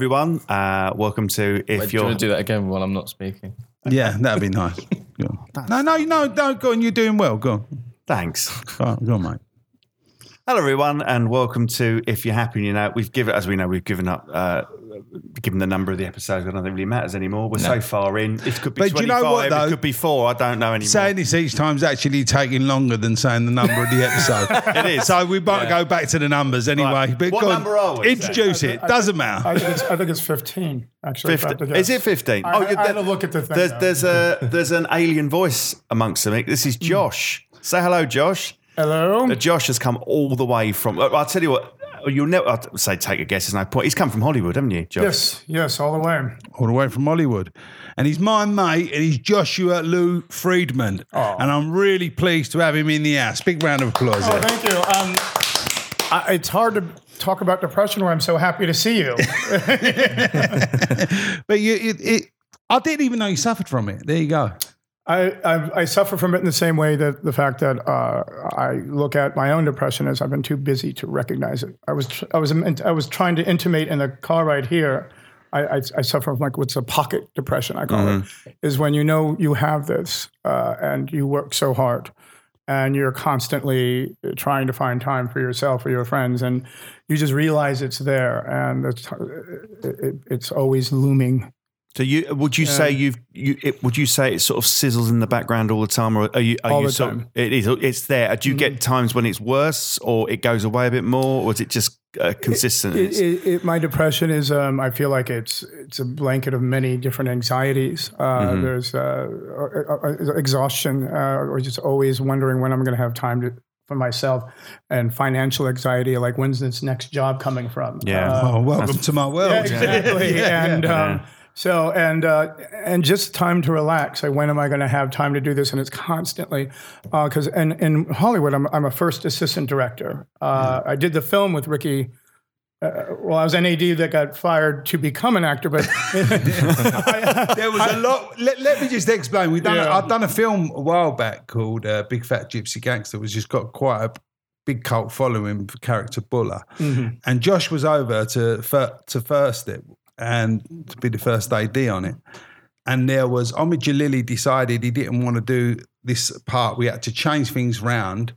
Hello, everyone. Uh, welcome to If Wait, do you You're. want to do that again while I'm not speaking? Yeah, that'd be nice. Go. No, no, no, no. Go on. You're doing well. Go on. Thanks. Go on, go on mate. Hello, everyone, and welcome to If You're Happy. You know, we've given, as we know, we've given up, uh, given the number of the episodes. I don't think it really matters anymore. We're so far in. It could be But do 25, you know what, it though? could be four. I don't know anymore. Saying this each time is actually taking longer than saying the number of the episode. It is. So we might go back to the numbers anyway. Right. But What go on, number are we? Introduce it. Doesn't matter. I think it's, I think it's 15, actually. if I have to 15. Is it 15? I, I, you- I had to look at the thing. There's, there's, a, there's an alien voice amongst them. This is Josh. Say hello, Josh. Hello? Uh, Josh has come all the way from. uh, I'll tell you what. You'll never I'd say take a guess. There's no point. He's come from Hollywood, haven't you, Josh? Yes, yes, all the way. all the way from Hollywood. And he's my mate, and he's Joshua Lou Friedmen. Oh. And I'm really pleased to have him in the house. Big round of applause. Oh, thank you. Um, I, it's hard to talk about depression where I'm so happy to see you. But you, it, it, I didn't even know you suffered from it. There you go. I, I, I suffer from it in the same way that the fact that uh, I look at my own depression as I've been too busy to recognize it. I was I was I was trying to intimate in the car ride here. I, I, I suffer from like what's a pocket depression I call it is when you know you have this uh, and you work so hard and you're constantly trying to find time for yourself or your friends and you just realize it's there and it's it, it, it's always looming So you would you say you've you it, would you say it sort of sizzles in the background all the time, or are you are All you the sort time. Mm-hmm. Of, it is. It's there. Do you get times when it's worse, or it goes away a bit more, or is it just uh, consistent? It, it, it, my depression is, um, I feel like it's it's a blanket of many different anxieties. Uh, There's uh, uh, uh, exhaustion, uh, or just always wondering when I'm going to have time to for myself, and financial anxiety, like when's this next job coming from? Yeah. Uh, Oh, welcome to my world. yeah, exactly. and um, so and uh, and just time to relax. Like when am I going to have time to do this? And it's constantly because in in Hollywood, I'm I'm a first assistant director. Uh, I did the film with Ricky. Uh, well, I was an AD that got fired to become an actor, but There was a lot. Let, let me just explain. We done. Yeah. I've done a film a while back called uh, Big Fat Gypsy Gangster, which has got quite a big cult following for character Bulla. And Josh was over to to first it and to be the first AD on it. And there was Omid Djalili decided he didn't want to do this part. We had to change things round.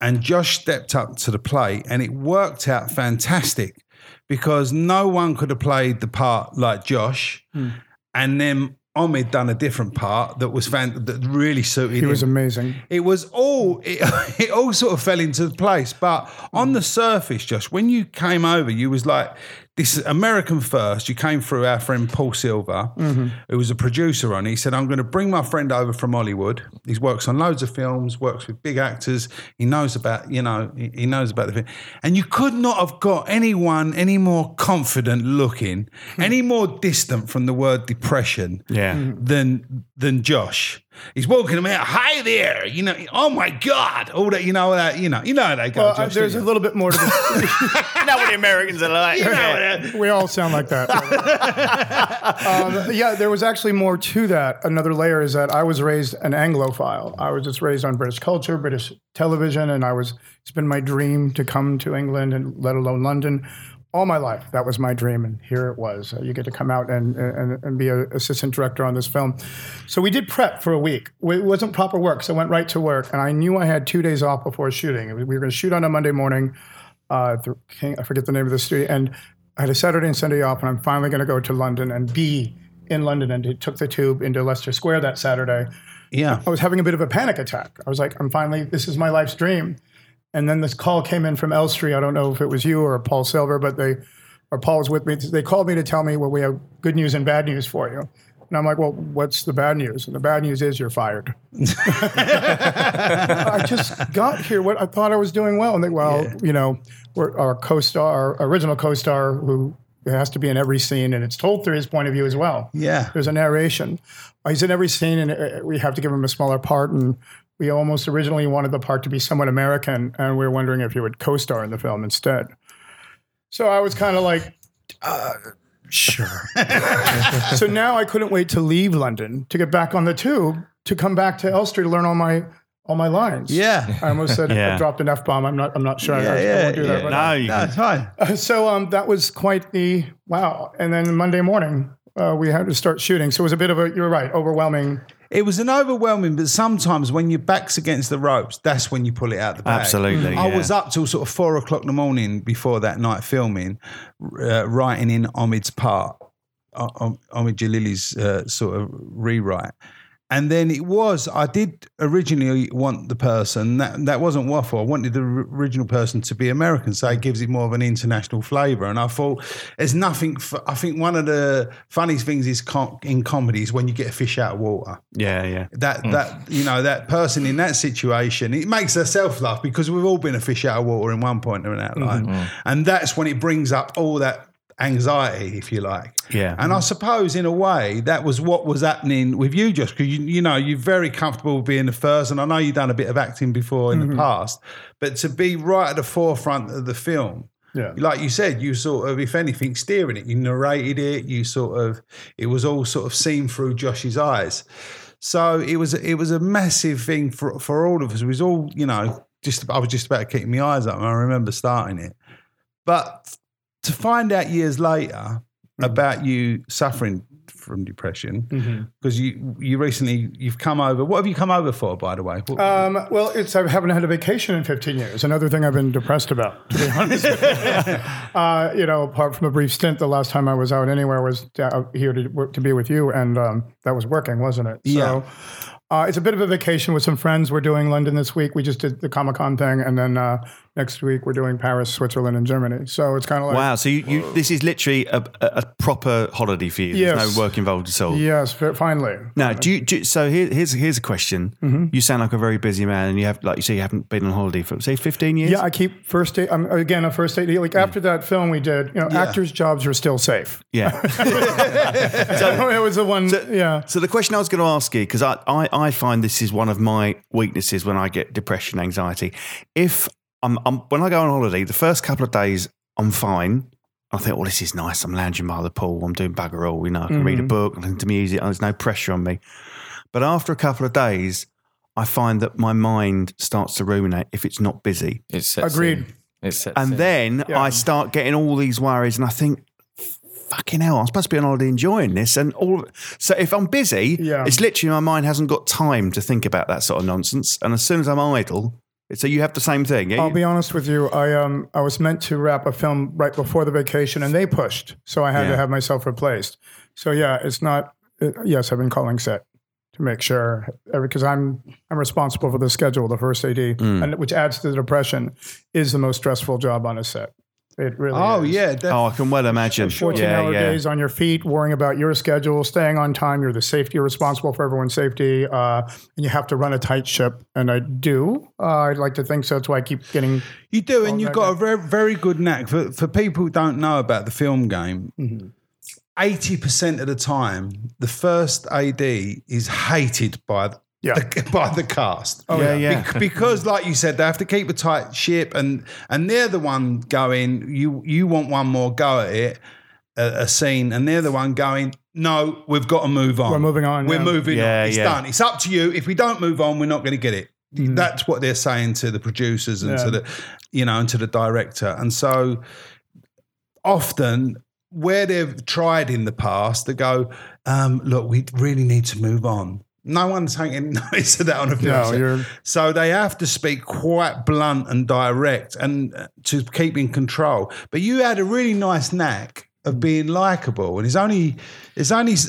And Josh stepped up to the plate, and it worked out fantastic because no one could have played the part like Josh. Hmm. And then Omid done a different part that was fan- that really suited he was amazing. It was all it, it all sort of fell into place. But on the surface, Josh, when you came over, you was like this is American first. You came through our friend Paul Silver, mm-hmm. who was a producer on. He said, "I'm going to bring my friend over from Hollywood. He works on loads of films, works with big actors. He knows about you know he, he knows about the film. And you could not have got anyone any more confident looking, hmm. any more distant from the word depression yeah. than than Josh. He's walking about, hi there, you know, oh my God, all that, you know, that, you know, you know how they go. Well, uh, there's a little bit more to this. Now what the Americans are like. we all sound like that. um, yeah, there was actually more to that. Another layer is that I was raised an Anglophile. I was just raised on British culture, British television, and I was. It's been my dream to come to England and let alone London. All my life, that was my dream, and here it was. Uh, you get to come out and and, and be an assistant director on this film. So we did prep for a week. It wasn't proper work, so I went right to work, and I knew I had two days off before shooting. We were going to shoot on a Monday morning uh, I forget the name of the studio, and I had a Saturday and Sunday off, and I'm finally going to go to London and be in London. And it took the tube into Leicester Square that Saturday. yeah. I was having a bit of a panic attack. I was like, I'm finally, this is my life's dream. And then this call came in from Elstree. I don't know if it was you or Paul Silver, but they, or Paul was with me. They called me to tell me, well, we have good news and bad news for you. And I'm like, well, what's the bad news? And the bad news is you're fired. I just got here. What I thought I was doing well, and they, well, you know, we're, our co-star, our original co-star, who has to be in every scene, and it's told through his point of view as well. Yeah. There's a narration. He's in every scene, and uh, we have to give him a smaller part. And we almost originally wanted the part to be somewhat American, and we were wondering if you would co-star in the film instead. So I was kind of like, uh, sure. so now I couldn't wait to leave London to get back on the tube to come back to Elstree to learn all my all my lines. Yeah. I almost said Yeah. I dropped an f bomb. I'm not. I'm not sure. I, Yeah, I yeah, won't do that. yeah. but- No, you No, it's fine. so um, that was quite the wow. And then Monday morning, uh, we had to start shooting. So it was a bit of a. You're right, overwhelming. It was an overwhelming, but sometimes when your back's against the ropes, that's when you pull it out the bag. Absolutely, I yeah. was up till sort of four o'clock in the morning before that night filming, uh, writing in Omid's part, Om- Omid Djalili's uh, sort of rewrite. And then it was, I did originally want the person, that, that wasn't waffle. I wanted the original person to be American, so it gives it more of an international flavour. And I thought, there's nothing, I think one of the funniest things is com- in comedy is when you get a fish out of water yeah, yeah. that mm. that you know that person in that situation it makes herself laugh because we've all been a fish out of water in one point or another life mm-hmm. and that's when it brings up all that anxiety if you like Yeah. and i suppose in a way that was what was happening with you just because you, you know you're very comfortable being the first and i know you've done a bit of acting before in the mm-hmm. past but to be right at the forefront of the film Yeah. like you said, you sort of, if anything, steering it. You narrated it. You sort of, it was all sort of seen through Josh's eyes. So it was, it was a massive thing for for all of us. It was all, you know, just I was just about to keep my eyes up. And I remember starting it, but to find out years later about you suffering from depression because you you recently you've come over. What have you come over for, by the way? What- Um, well, it's I haven't had a vacation in 15 years. Another thing I've been depressed about, to be honest. you. uh, you know, apart from a brief stint, the last time I was out anywhere was out here to to be with you, and um, that was working, wasn't it? Yeah. So. Uh, it's a bit of a vacation with some friends. We're doing London this week. We just did the Comic Con thing, and then uh, next week we're doing Paris, Switzerland, and Germany. So it's kind of like Wow. So you, you this is literally a, a, proper holiday for you. There's no work involved at all. yes, finally. Now, do you, do so here, here's here's a question. Mm-hmm. You sound like a very busy man, and you have, like you say, you haven't been on holiday for say 15 years. Yeah, I keep first date. I'm again a first date. Like after that film we did, you know, actors' jobs are still safe. Yeah. it was the one. yeah. So the question I was going to ask you, because I, I, I find this is one of my weaknesses when I get depression, anxiety. If I'm, I'm when I go on holiday, the first couple of days I'm fine. I think, well, this is nice. I'm lounging by the pool. I'm doing bugger all. You know, I can read a mm. book, I listen to music. There's no pressure on me. But after a couple of days, I find that my mind starts to ruminate if it's not busy. It sets Agreed. in. It sets And in. then Yeah. I start getting all these worries, and I think, fucking hell, I'm supposed to be on holiday enjoying this. And all so if I'm busy, Yeah. it's literally my mind hasn't got time to think about that sort of nonsense. And as soon as I'm idle, so you have the same thing. Yeah, I'll be honest with you. I um I was meant to wrap a film right before the vacation, and they pushed, so I had Yeah. to have myself replaced. So yeah, it's not. It, yes, I've been calling set to make sure because I'm I'm responsible for the schedule, the first AD, Mm. and which adds to the depression. Is the most stressful job on a set. It really. oh is. yeah, def- oh, I can well imagine. 14 yeah, hour yeah. days on your feet, worrying about your schedule, staying on time. You're the safety, you're responsible for everyone's safety, uh, and you have to run a tight ship. And I do. Uh, I'd like to think so. That's why I keep getting. You do, and you've that got a very, very good knack for for people who don't know about the film game. Mm-hmm. 80 percent of the time, the first AD is hated by Yeah. the, by the cast. Oh, yeah, yeah. Bec- because, like you said, they have to keep a tight ship, and and they're the one going. You you want one more go at it, a, a scene, and they're the one going. No, we've got to move on. We're moving on, We're yeah. moving Yeah, on. It's yeah. done. It's up to you. If we don't move on, we're not going to get it. That's what they're saying to the producers and to. The, you know, and to the director. And so, often where they've tried in the past, they go, um, "Look, we really need to move on." No one's taking notice of that on a film No, set. you're- So they have to speak quite blunt and direct, and uh, to keep in control. But you had a really nice knack of being likable, and it's only, it's only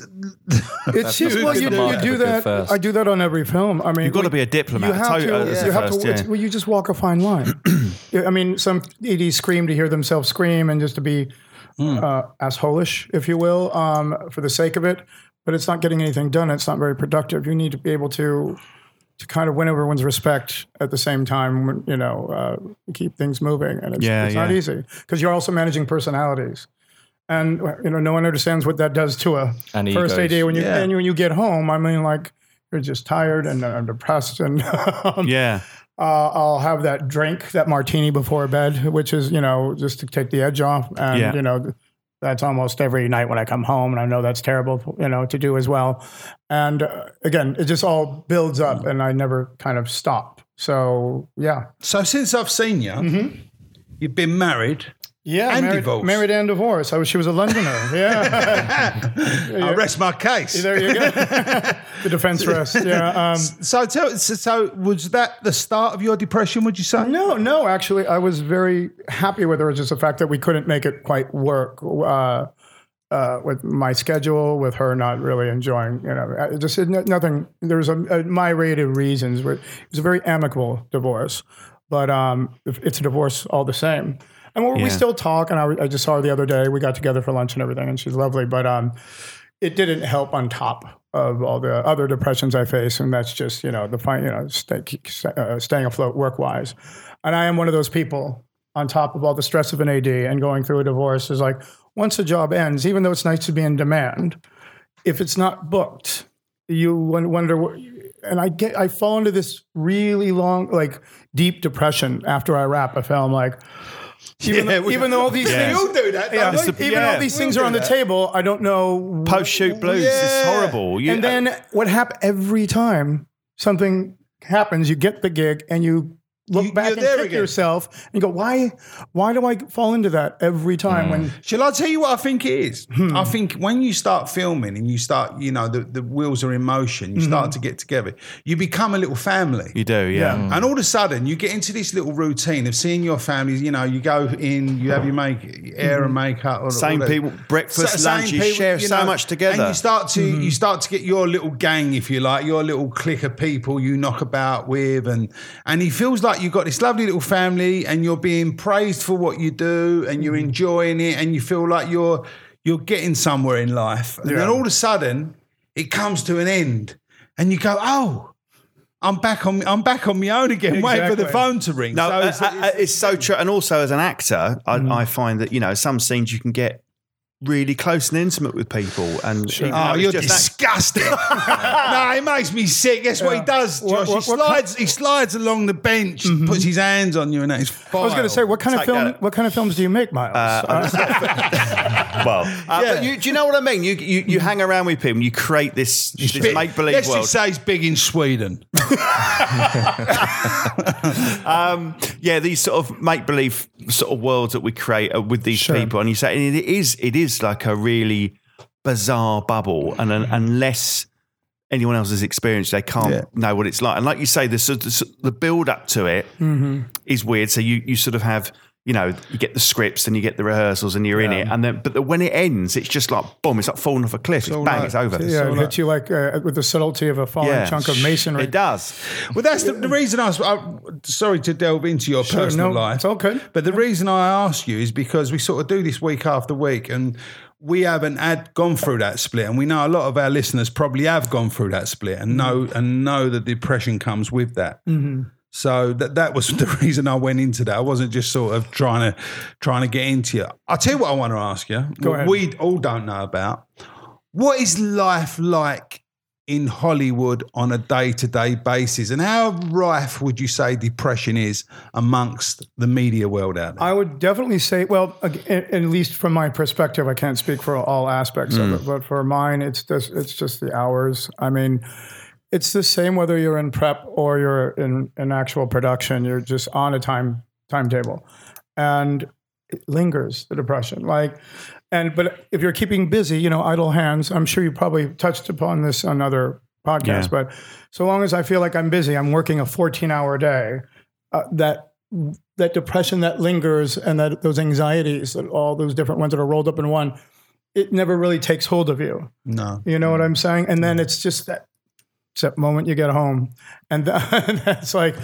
it's just Who well, you, do- you do of a good that. first? I do that on every film. I mean, You've got to be a diplomat. You have to- to. uh, you have first, to. yeah. Well, you just walk a fine line. I mean, some ADs scream to hear themselves scream, and just to be Hmm. uh, assholish, if you will, um, for the sake of it. But it's not getting anything done. It's not very productive. You need to be able to to kind of win everyone's respect at the same time. You know, uh, keep things moving, and it's, Yeah, it's not easy because you're also managing personalities. And you know, no one understands what that does to a And first egos. AD when you Yeah. and when you get home. I mean, like you're just tired and uh, depressed, and um, yeah. uh, I'll have that drink, that martini before bed, which is you know just to take the edge off, and Yeah. you know That's almost every night when I come home, and I know that's terrible, you know, to do as well. And uh, again, it just all builds up, and I never kind of stop. So yeah, So since I've seen you, you've been married. Yeah, And married, divorced. married and divorced. I was, she was a Londoner. Yeah, I rest my case. there you go. the defense rests. Yeah. Um, So, tell, so, so was that the start of your depression? Would you say? No, no. Actually, I was very happy with her. Just the fact that we couldn't make it quite work uh, uh, with my schedule, with her not really enjoying. You know, just no- nothing. There was a, a myriad of reasons. It was a very amicable divorce, but um, it's a divorce all the same. And we Yeah. still talk. And I, I just saw her the other day. We got together for lunch and everything, and she's lovely. But um, it didn't help on top of all the other depressions I face, and that's just you know the fi- you know stay, uh, staying afloat work wise. And I am one of those people on top of all the stress of an AD and going through a divorce is like once a job ends, even though it's nice to be in demand, if it's not booked, you wonder. what- And I get I fall into this really long like deep depression after I wrap a film like. Even, Yeah, though, even though all these Yeah. things, We all do that. yeah, don't even though yeah. all these We things are on do the table, I don't know Post shoot blues. It's Yeah. horrible. You- and then what happened every time something happens, you get the gig and you look You- back you're and there kick again. yourself and go, why, why do I fall into that every time? When Shall I tell you what I think it is? Hmm. I think when you start filming and you start, you know, the, the wheels are in motion, you Mm-hmm. start to get together, you become a little family. you do, yeah. And all of a sudden, you get into this little routine of seeing your family. You know, you go in, you have your make hair and makeup. Or, Same all people, breakfast, Sa- lunch, you share so much together. and you start to Mm-hmm. you start to get your little gang, if you like, your little clique of people you knock about with, and and he feels like you've got this lovely little family, and you're being praised for what you do, and you're Mm-hmm. enjoying it, and you feel like you're you're getting somewhere in life, and then all of a sudden it comes to an end, and you go, oh. I'm back on. I'm back on my own again. Wait for the phone to ring. No, So uh, it's- uh, uh, it's, so true. And also, as an actor, I, I find that you know some scenes you can get really close and intimate with people, and you know, Oh, you're just disgusting. no, it makes me sick. Guess what he does, Josh? What- what- he what slides. he slides along the bench, puts his hands on you, and that is. I was going to say, what kind of Like film? that. What kind of films do you make, Miles? Uh, well, uh, Yeah. but you, do you know what I mean? You you, you hang around with people, and you create this, this make believe Let's world. just say it's big in Sweden. um, yeah, these sort of make believe sort of worlds that we create uh, with these Sure. people, and you say and it is it is like a really bizarre bubble, and un unless anyone else has experienced, they can't Yeah. know what it's like. And like you say, the sort of- the build up to it is Mm-hmm. weird. So you you sort of have. You know, you get the scripts and you get the rehearsals and you're in it, and then but the, when it ends, it's just like boom! It's like falling off a cliff. It's, all bang! like- it's over. yeah, so it hits you like uh, with the subtlety of a falling chunk of masonry. It does. Well, that's the, the reason I was. I, sorry to delve into your Sure, personal no, life. it's all good. But the reason I ask you is because we sort of do this week after week, and we haven't had gone through that split, and we know a lot of our listeners probably have gone through that split, and know and know that the depression comes with that. Mm-hmm. So that that was the reason I went into that. I wasn't just sort of trying to trying to get into it. I'll tell you what I want to ask you. Go ahead. we all don't know about. What is life like in Hollywood on a day to day basis? And how rife would you say depression is amongst the media world out there? I would definitely say, well, at at least from my perspective, I can't speak for all aspects of hmm. it, but for mine, it's just it's just the hours. I mean, it's the same whether you're in prep or you're in in actual production. You're just on a time timetable, and it lingers the depression. Like, and but if you're keeping busy, you know, idle hands. I'm sure you probably touched upon this on other podcasts, Yeah. but so long as I feel like I'm busy, I'm working a 14 hour day. Uh, that that depression that lingers and that those anxieties, that all those different ones that are rolled up in one, it never really takes hold of you. no. You know what I'm saying? And then it's just that, that moment you get home, and th- that's like,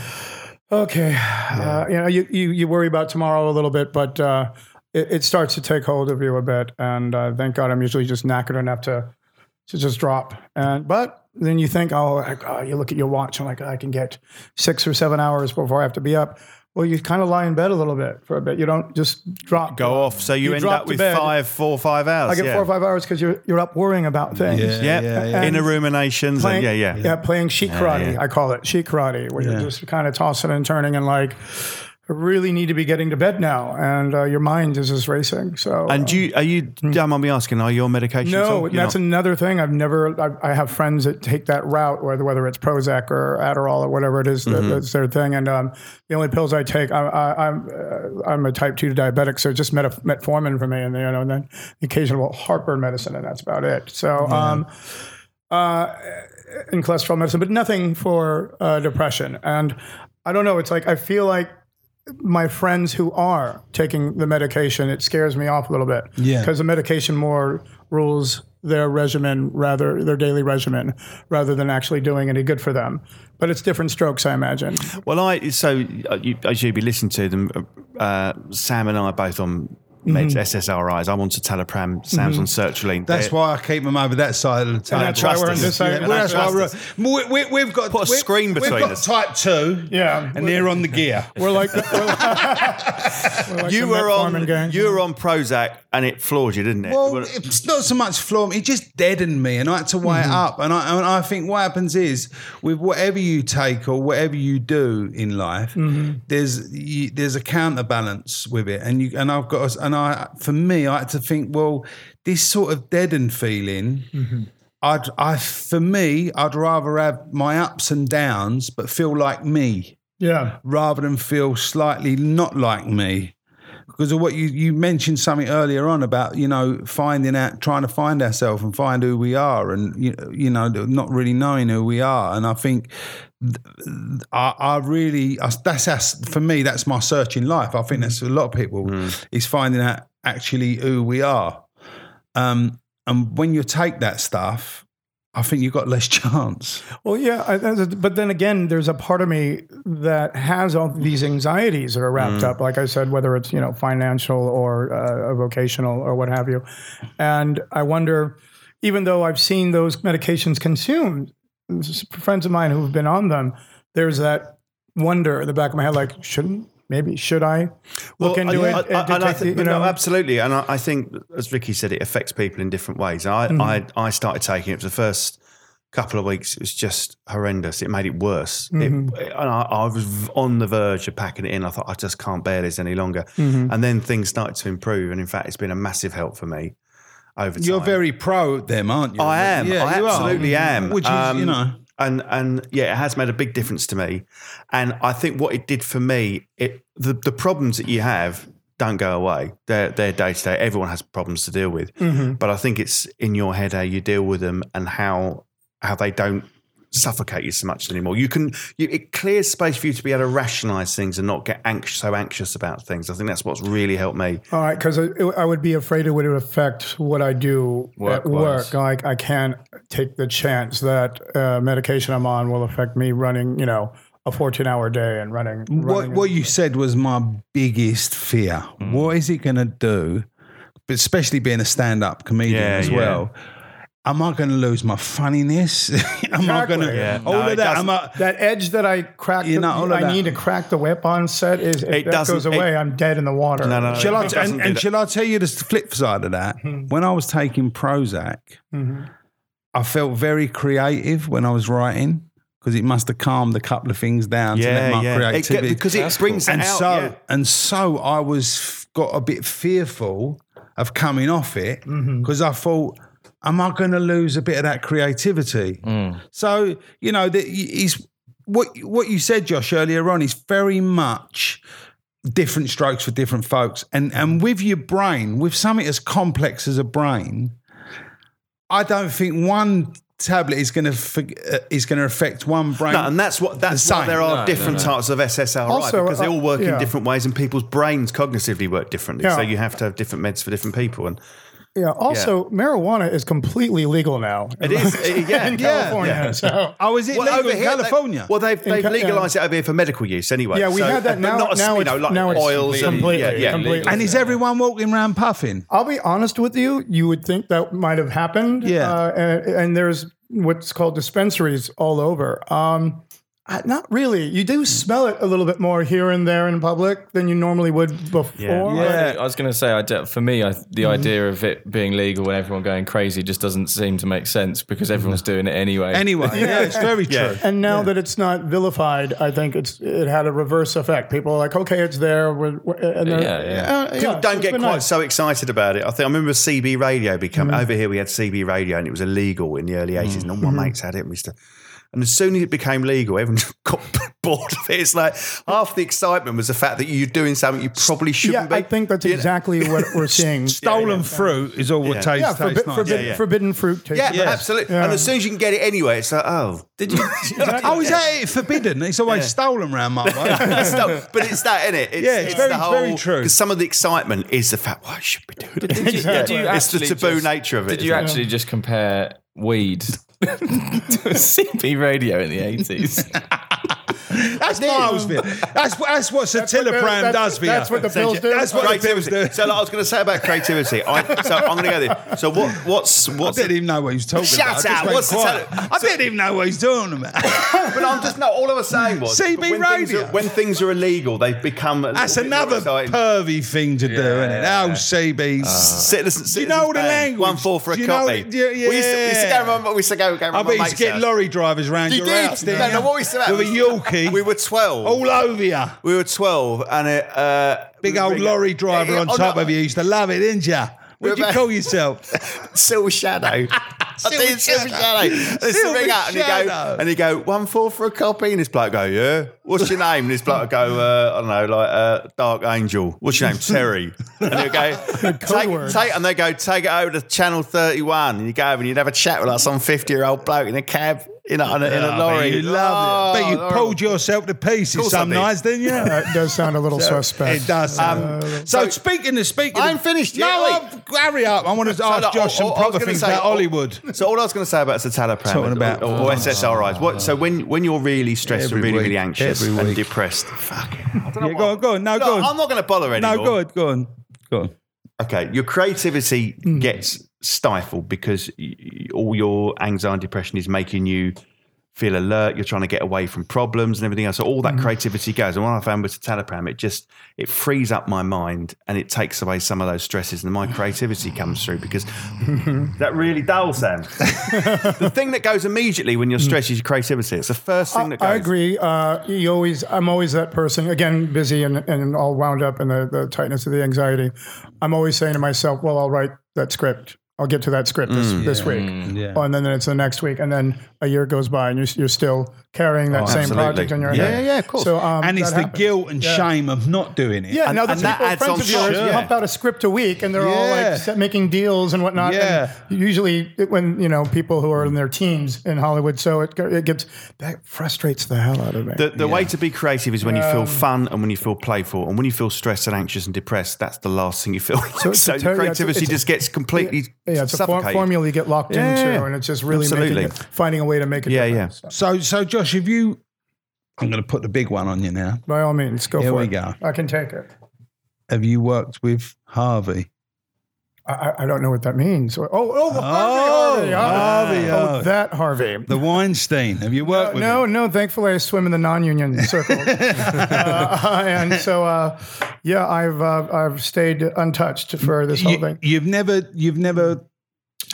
okay, uh, you know, you, you you worry about tomorrow a little bit, but uh, it, it starts to take hold of you a bit. And uh, thank God, I'm usually just knackered enough to to just drop. And but then you think, oh, oh, you look at your watch and like I can get six or seven hours before I have to be up. Well, you kind of lie in bed a little bit for a bit. You don't just drop. Go off. So you, You end drop up to with bed. five, four, five hours. I get yeah. four or five hours because you're you're up worrying about things. Yeah, Yeah, yeah, yeah. inner ruminations. Playing, and yeah, yeah. yeah, playing sheet karate. yeah. I call it sheet karate, where Yeah. you're just kind of tossing and turning and like, really need to be getting to bed now, and uh, your mind is just racing. So, And do you, are you, don't mind me asking, are you on medication? no, that's not? another thing. I've never. I, I have friends that take that route, whether whether it's Prozac or Adderall or whatever it is, that- Mm-hmm. that's their thing. And um, the only pills I take, I, I, I'm uh, I'm a type two diabetic, so just met, metformin for me, and you know, and then occasional heartburn medicine, and that's about it. So. Um, uh, in cholesterol medicine, but nothing for uh, depression. And I don't know. It's like I feel like my friends who are taking the medication, it scares me off a little bit. Yeah. Because the medication more rules their regimen, rather their daily regimen, rather than actually doing any good for them. But it's different strokes, I imagine. Well, I so uh, you, as you be listening to them, uh, Sam and I are both on meds, Mm-hmm. SSRIs. I'm on citalopram. Sam's on sertraline. That's They're- why I keep them over that side of the table. that's why we're on trust this us. side. Yeah, and well, that's that's- why we're, we, we, we've got Put a we- screen between We've got us. type two, Yeah. and they're on the gear. We're like, we're, we're like you were on gang. you were on Prozac and it floored you, didn't it? Well, Well, it's not so much flaw. It just deadened me, and I had to weigh Mm-hmm. it up. And I, and I think what happens is with whatever you take or whatever you do in life, Mm-hmm. there's you, there's a counterbalance with it. And you and I've got and I for me, I had to think, well, this sort of deadened feeling. Mm-hmm. I'd, I, for me, I'd rather have my ups and downs, but feel like me yeah. rather than feel slightly not like me. Because of what you, you mentioned something earlier on about, you know, finding out, trying to find ourselves and find who we are and, you, you know, not really knowing who we are. And I think I, I really, I, that's, that's, for me, that's my search in life. I think that's a lot of people is finding out actually who we are. Um, and when you take that stuff, I think you've got less chance. Well, yeah, I, but then again, there's a part of me that has all these anxieties that are wrapped up. Like I said, whether it's you know financial or uh, vocational or what have you, and I wonder, even though I've seen those medications consumed, friends of mine who've been on them, there's that wonder in the back of my head, like, shouldn't maybe should I look Well, into I- it? I- and to and I take the- think, you no, absolutely. And I, I think, as Ricky said, it affects people in different ways. I, Mm-hmm. I, I started taking it for the first couple of weeks. It was just horrendous. It made it worse. Mm-hmm. and I, I was on the verge of packing it in. I thought, I just can't bear this any longer. Mm-hmm. And then things started to improve. And in fact, it's been a massive help for me over time. You're very pro them, aren't you? I am. Yeah, I you are. absolutely am. Which is, you Um, know, and and yeah, it has made a big difference to me. And I think what it did for me, it the the problems that you have don't go away. They're they're day to day. Everyone has problems to deal with, Mm-hmm. but I think it's in your head how you deal with them and how how they don't suffocate you so much anymore. You can you, it clears space for you to be able to rationalize things and not get anxious, so anxious about things. I think that's what's really helped me. All right, because I, I would be afraid it would affect what I do at Work-wise. work. Like I can't take the chance that uh, medication I'm on will affect me running, you know, a 14 hour day and running. what running what you said was my biggest fear. What is it going to do? But especially being a stand up comedian Yeah, as yeah. Well. Am I going to lose my funniness? Am I going to Exactly. Yeah. all No, of that? Am I, that edge that I crack, You the, know, all I that. need to crack the whip on set is if It that goes away, it- I'm dead in the water. No, no, no. Shall I It t- doesn't and, and shall I tell you the flip side of that? Hmm. When I was taking Prozac, mm-hmm. I felt very creative when I was writing because it must have calmed a couple of things down to let Yeah, my yeah. It creativity. because it brings it and out. so yeah. and so I was got a bit fearful of coming off it mm-hmm. because I thought, am I going to lose a bit of that creativity? So you know, that is what what you said, Josh, earlier on is very much different strokes for different folks, and and with your brain, with something as complex as a brain, I don't think one tablet is going to uh, is going to affect one brain. No, and that's what that's The why there are No, no, different no. types of SSRI Also, because they uh, all work yeah. in different ways, and people's brains cognitively work differently. Yeah. So you have to have different meds for different people, and Yeah. Also, marijuana is completely legal now. it is uh, yeah, in yeah. California. So oh, is it Well, legal over in here, they- California? well, they've they've Ca- yeah. legalised it over here for medical use anyway. Yeah, we So, had that but now- Not, now you it's- know, like now oils and completely- yeah, yeah. completely. and is everyone walking around puffing? I'll be honest with you. You would think that might have happened. Yeah. Uh, and, and there's what's called dispensaries all over. Um, not really. You do smell it a little bit more here and there in public than you normally would before. Yeah. I was going to say, I d- for me, I, the idea of it being legal and everyone going crazy just doesn't seem to make sense because everyone's doing it anyway. Anyway, yeah, it's very Yeah. true. And now that it's not vilified, I think it's it had a reverse effect. People are like, okay, it's there. We're, we're- and they're- Yeah, yeah. uh, People yeah, don't get quite nice. so excited about it. I think I remember CB radio become Mm-hmm. over here. We had CB radio and it was illegal in the early eighties, and all Mm-hmm. my mates had it. And we used to, and as soon as it became legal, everyone got bored of it. It's like half the excitement was the fact that you're doing something you probably shouldn't be. I think that's You know? exactly what we're seeing. Stolen fruit is all what tastes, yeah, tastes forbi- nice. forbid- Yeah, yeah. forbidden fruit. Tastes Yeah, Yeah. absolutely. Yeah. And as soon as you can get it anyway, it's like, oh, Did you? Oh, is that it? Forbidden? It's always stolen round my way. It's but it's that, isn't it? It's, Yeah, it's very- the whole, very true. Because some of the excitement is the fact, well, I should be doing it. Did you, did you It's the taboo just- nature of it, Did you actually just compare weed to a CB radio in the eighties? That's Miles' bit. That's, that's what Citalopram that's- does for you. that's what the pills do. That's what the pills creativity. do. So like, I was going to say about creativity. I, so I'm going to go there. So what? What's I didn't even know what he was talking Shut about. I just up. went What's the tele- I didn't even know what he's doing about. but I'm just no. All I was saying was CB when things, radio. are, when things are illegal, they become. A That's little bit more another exciting. pervy thing to do, isn't it? Oh, CBs. Uh, Citizens, Do you know the language? One four for a Do you copy. the- yeah, We, used to, we used to go. Remember, we used to go. go I bet my you used to get lorry drivers round You your did. house, No, didn't no, what we used to have With a was- We were twelve. all over you. we were twelve, and it. Uh, Big old lorry driver Yeah, on oh, top of you. Used to love it, didn't you? What'd you call yourself? Silver Shadow. I did Silver Shadow. This Silver ring out and you go Shadow. and you go one four for a copy, and this bloke go, yeah. What's your name? And this bloke go, uh, I don't know, like uh, Dark Angel. What's your name? Terry. And you go, take, word. take, and they go, take it over to Channel Thirty One, and you go over and you'd have a chat with like some fifty year old bloke in a cab, in a, in a, in a Oh, lorry. You love it. But you Oh, pulled yourself to pieces course some did. nights, didn't you? That does sound a little suspect. It does. Um, so, so- speaking of speaking, I'm ain't finished No, I'll- hurry up. I want to So, ask look, Josh all- some all I was proper gonna things say- about Hollywood. So all I was going to say about Citalopram Talking or, about- or, or SSRIs. What, so when when you're really stressed Every and really week. really anxious Every and week. depressed, fuck. it. I don't know Yeah, what- go on, go on. No, No, go on. I'm not going to bother anymore. no, go on, go on, go on. Okay, your creativity mm. gets stifled because y- y- all your anxiety and depression is making you feel alert. You're trying to get away from problems and everything else. So all that creativity goes. And what I found with Citalopram, it just it frees up my mind and it takes away some of those stresses, and my creativity comes through because that really dull, Sam. the thing that goes immediately when you're stressed is your creativity. It's the first thing that goes. I agree. Uh, you always, I'm always that person. Again, busy and, and all wound up in the, the tightness of the anxiety. I'm always saying to myself, "Well, I'll write that script. I'll get to that script this, Mm. this week." Yeah. Oh, and then it's the next week, and then a year goes by, and you're, you're still carrying that same absolutely. project in your Yeah, head. yeah, yeah, of course. So, um, and it's the happens. guilt and Yeah. shame of not doing it. Yeah, And- now the and that people, adds friends on of yours top. pump out a script a week, and they're all like making deals and whatnot. Yeah. And usually, it- when you know people who are in their teens in Hollywood, so it, go- it gets that frustrates the hell out of me. The, the way to be creative is when you feel fun and when you feel playful. And when you feel stressed and anxious and depressed, that's the last thing you feel. So, it's a your ter- yeah, it's creativity it's just gets completely yeah, it's a for- formula you get locked Yeah, into, yeah. and it's just really Absolutely. making it, finding a way to make it. Yeah, yeah. So, So, so Josh, have you? I'm going to put the big one on you now. by all means, go Here for we go. I can take it. Have you worked with Harvey? I, I- I don't know what that means. Oh, oh, the Oh, Harvey, Harvey, Harvey, oh, oh. that Harvey. The Weinstein. Have you worked with no, him? no. Thankfully, I swim in the non-union circle, uh, and so uh, yeah, I've uh, I've stayed untouched for this whole You, thing. you've never, you've never.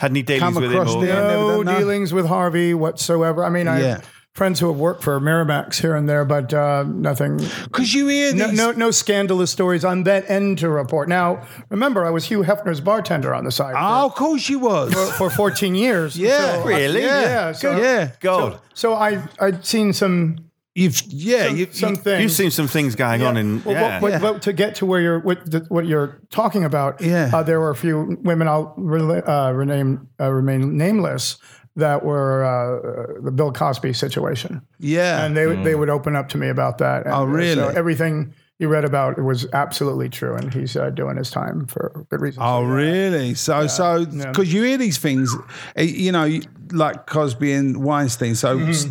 Had any dealings Come with him? Or, the- Yeah, never No dealings with Harvey whatsoever. I mean, I Yeah. Have friends who have worked for Miramax here and there, but uh, nothing. Because you hear No, these. no, no scandalous stories on that end to report. Now, remember, I was Hugh Hefner's bartender on the side Oh, of course you was. for, for 14 years. Yeah. So- Really? Yeah. Yeah. So, yeah. God, so I I'd seen some You've, yeah, some, you, some you- things. you've seen some things going on in. Well, yeah. but, but to get to where you're what, the, what you're talking about, Yeah. uh, there were a few women I'll rela- uh, rename uh, remain nameless that were uh, the Bill Cosby situation, yeah. and they they would open up to me about that. And, Oh, really? So everything you read about it was absolutely true, and he's uh, doing his time for good reason. Oh, really? So, so because you hear these things, eh, you know, like Cosby and Weinstein. So, s-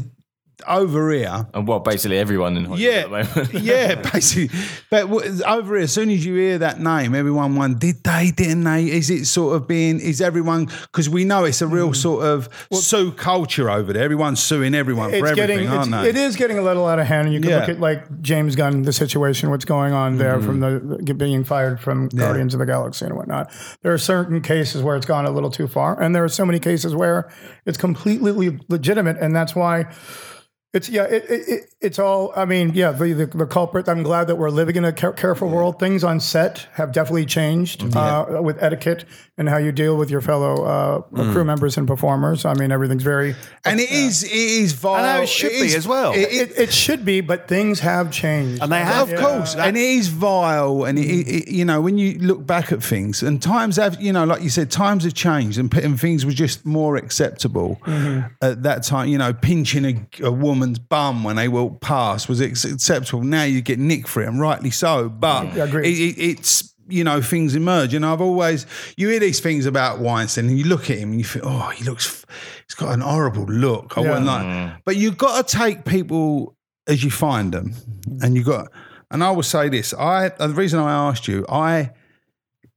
over here. And well, basically everyone in Hollywood Yeah, at the moment. yeah, basically. But over here, as soon as you hear that name, everyone wonders, did they, didn't they? Is it sort of being, is everyone, because we know it's a real sort of sue culture over there. Everyone's suing everyone for everything, getting aren't it's, they? it is getting a little out of hand and you can Yeah. look at like james gunn the situation what's going on there from Mm-hmm. the being fired from guardians of the galaxy and whatnot there are certain cases where it's gone a little too far and there are so many cases where it's completely legitimate and that's why it's yeah, it, it, it, it's all. I mean, yeah, the, the the culprit. I'm glad that we're living in a care, careful world. Things on set have definitely changed uh, with etiquette and how you deal with your fellow uh, Mm. crew members and performers. I mean, everything's very. and it is, it is vile. know, it should be is- as well. it- It, it should be, but things have changed. And they have, Of course, and it is vile, and it, it, you know when you look back at things, and times have, you know, like you said, times have changed, and, and things were just more acceptable at that time. You know, pinching a, a woman's bum when they walked past was acceptable. Now you get nicked for it, and rightly so. But I agree. it, it, it's you know things emerge, and I've always you hear these things about Weinstein, and you look at him and you think, oh, he looks, he's got an horrible look. I wouldn't like, but you've got to take people as you find them, and you got. And I will say this: I the reason I asked you, I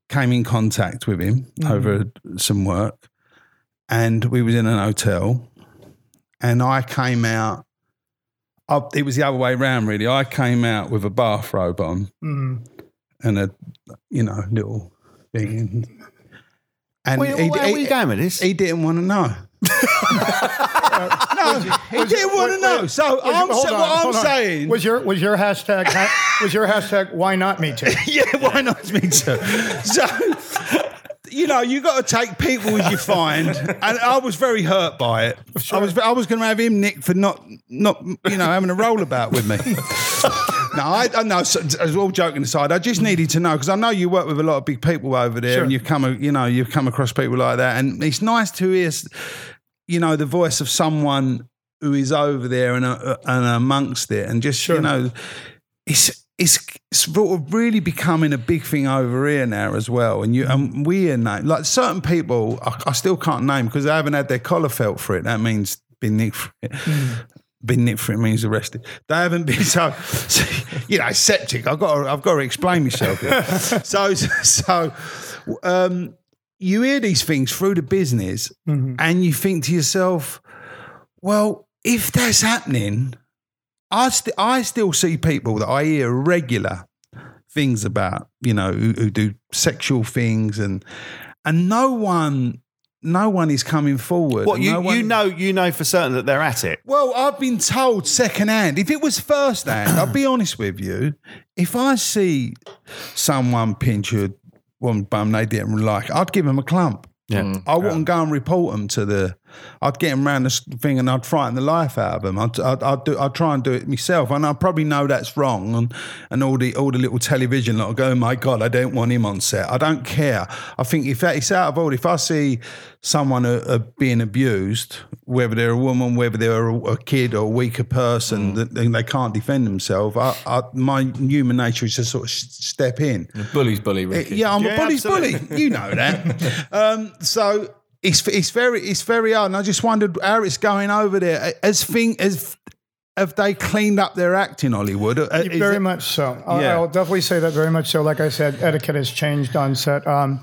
came in contact with him over some work, and we was in an hotel, and I came out. I, it was the other way around, really. I came out with a bathrobe on Mhm. And a, you know, little thing. And Where, he, where he- are we going with this? he didn't want to know. no, he didn't want to know. wait. So Was- I'm hold sa- on, what I'm on. saying. was your was your hashtag ha- was your hashtag why not me too? yeah, why not me too? So, you know, you got to take people as you find, and I was very hurt by it. I was I was going to have him nicked for not not you know having a rollabout with me. No, I, I know. So, as all joking aside, I just needed to know because I know you work with a lot of big people over there, Sure. and you've come, you know, you've come across people like that, and it's nice to hear, you know, the voice of someone who is over there and uh, and amongst it, and just you know, it's it's sort of really becoming a big thing over here now as well. And you and we are now like certain people I, I still can't name because they haven't had their collar felt for it. That means been nicked for it. Been nicked for it means arrested. They haven't been so, so, you know, septic. I've got to, I've got to explain myself. Here. so so um, you hear these things through the business, and you think to yourself, well, if that's happening, I, st- I still see people that I hear regular things about, you know, who, who do sexual things and and no one no one is coming forward. What you No one- you know you know for certain that they're at it. well, I've been told secondhand. If it was first hand, I'll be honest with you. If I see someone pinch a one bum they didn't like, I'd give them a clump. Yeah. Mm. I wouldn't go and report them to the. I'd get them round the thing and I'd frighten the life out of him. I'd, I'd, I'd do. I'd try and do it myself, and I probably know that's wrong. And and all the all the little television lot will go, oh my god, I don't want him on set. I don't care. I think if that, it's out of order. If I see someone uh, uh, being abused, whether they're a woman, whether they're a, a kid or a weaker person, that and they can't defend themselves, I, I, my human nature is to sort of sh- step in. Bully's bully, Ricky. Yeah, I'm Yeah, a bully's absolutely. bully. You know that. um, so it's it's very it's very hard, and I just wondered how it's going over there. As thing as have they cleaned up their act in Hollywood? Uh, is very it- much so. I'll, Yeah. I'll definitely say that very much so. Like I said, etiquette has changed on set. Um,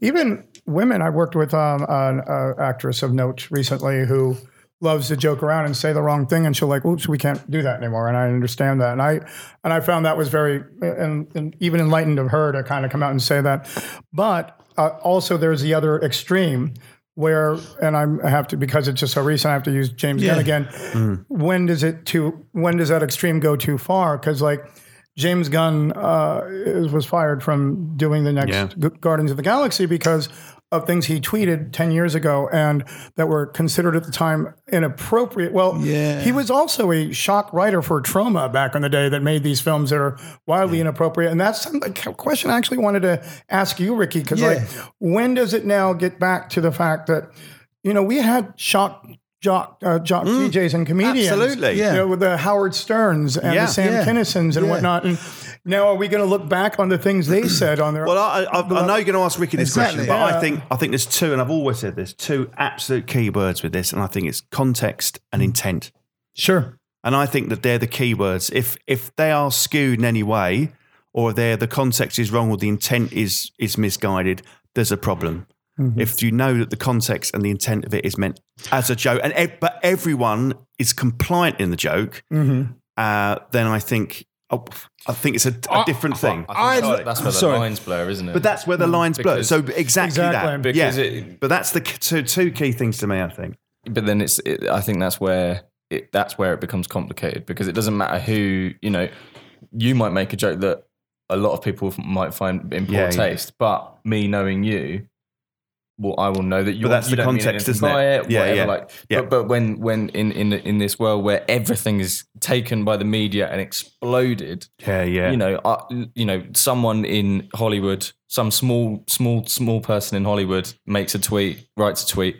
even women, I worked with um, an uh, actress of note recently who loves to joke around and say the wrong thing, and she'll like, "Oops, we can't do that anymore." And I understand that, and I and I found that was very and, and even enlightened of her to kind of come out and say that. But uh, also, there's the other extreme. Where and I'm, I have to because it's just so recent. I have to use James Gunn again. When does it too? When does that extreme go too far? Because like James Gunn uh, is, was fired from doing the next Yeah. Gu- Guardians of the Galaxy because of things he tweeted 10 years ago and that were considered at the time inappropriate. Well, Yeah. he was also a shock writer for Troma back in the day that made these films that are wildly inappropriate. And that's something, a question I actually wanted to ask you, Ricky, because like, when does it now get back to the fact that, you know, we had shock jock, uh, jock DJs and comedians. Absolutely. Yeah. You know, with the Howard Sterns and Yeah. the Sam Yeah. Kinisons and Yeah. whatnot. And now are we going to look back on the things they said on their Well, I, I, I know you're going to ask Ricky this Exactly. question, but Yeah. I think I think there's two, and I've always said there's two absolute key words with this, and I think it's context and mm. intent. Sure. And I think that they're the keywords. If if they are skewed in any way, or they're the context is wrong, or the intent is is misguided, there's a problem. Mm-hmm. If you know that the context and the intent of it is meant as a joke, and ev- but everyone is compliant in the joke, mm-hmm. uh, then I think oh, I think it's a, a different thing. I think I'd- that's where the sorry. lines blur, isn't it? But that's where the mm. lines blur. So exactly, Exactly. that. Because yeah. it- but that's the two, two key things to me. I think. but then it's it, i think that's where it that's where it becomes complicated because it doesn't matter who you know you might make a joke that a lot of people might find in poor Yeah, yeah. taste but me knowing you well i will know that you're. But that's you the context, isn't it? it Yeah, whatever, yeah. like Yeah. but, but when when in in in this world where everything is taken by the media and exploded Yeah, yeah. you know, uh, you know, someone in Hollywood, some small, small, small person in Hollywood makes a tweet, writes a tweet.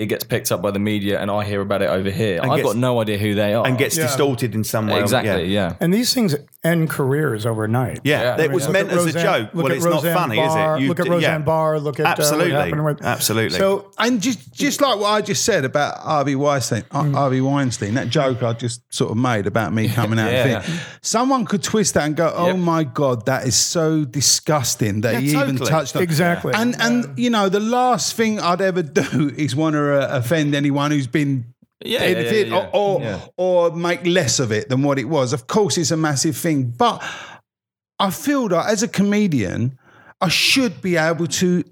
It gets picked up by the media, and I hear about it over here. And I've gets- got no idea who they are. and gets Yeah. distorted in some way. exactly, Yeah. yeah. And these things end careers overnight. Yeah, Yeah. it was meant at as a joke. look Well, at it's not Roseanne funny, Barr, is it? You look at Roseanne yeah. Barr. Look at uh, Absolutely. what with, Absolutely. So And just just like what I just said about Harvey Weinstein, uh, Mm. Harvey Weinstein, that joke I just sort of made about me coming out. Yeah. of it. Someone could twist that and go, "Oh Yep. my god, that is so disgusting that Yeah, he even touched on." Exactly. And and you know, the last thing I'd ever do is want to uh, offend anyone who's been Yeah, yeah, yeah, yeah, or or, yeah. or make less of it than what it was. Of course, it's a massive thing, but I feel that as a comedian, I should be able to